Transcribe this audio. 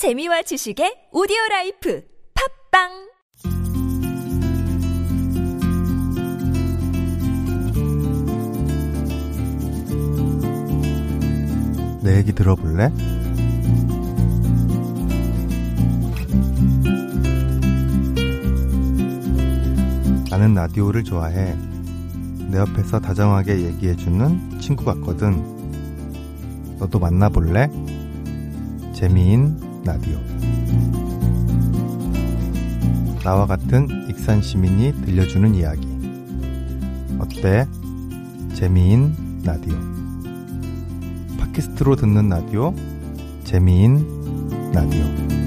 재미와 지식의 오디오 라이프 팟빵 내 얘기 들어볼래? 나는 라디오를 좋아해. 내 옆에서 다정하게 얘기해주는 친구 같거든. 너도 만나볼래? 재미인 라디오. 나와 같은 익산 시민이 들려주는 이야기. 어때? 재미인 라디오. 팟캐스트로 듣는 라디오. 재미인 라디오.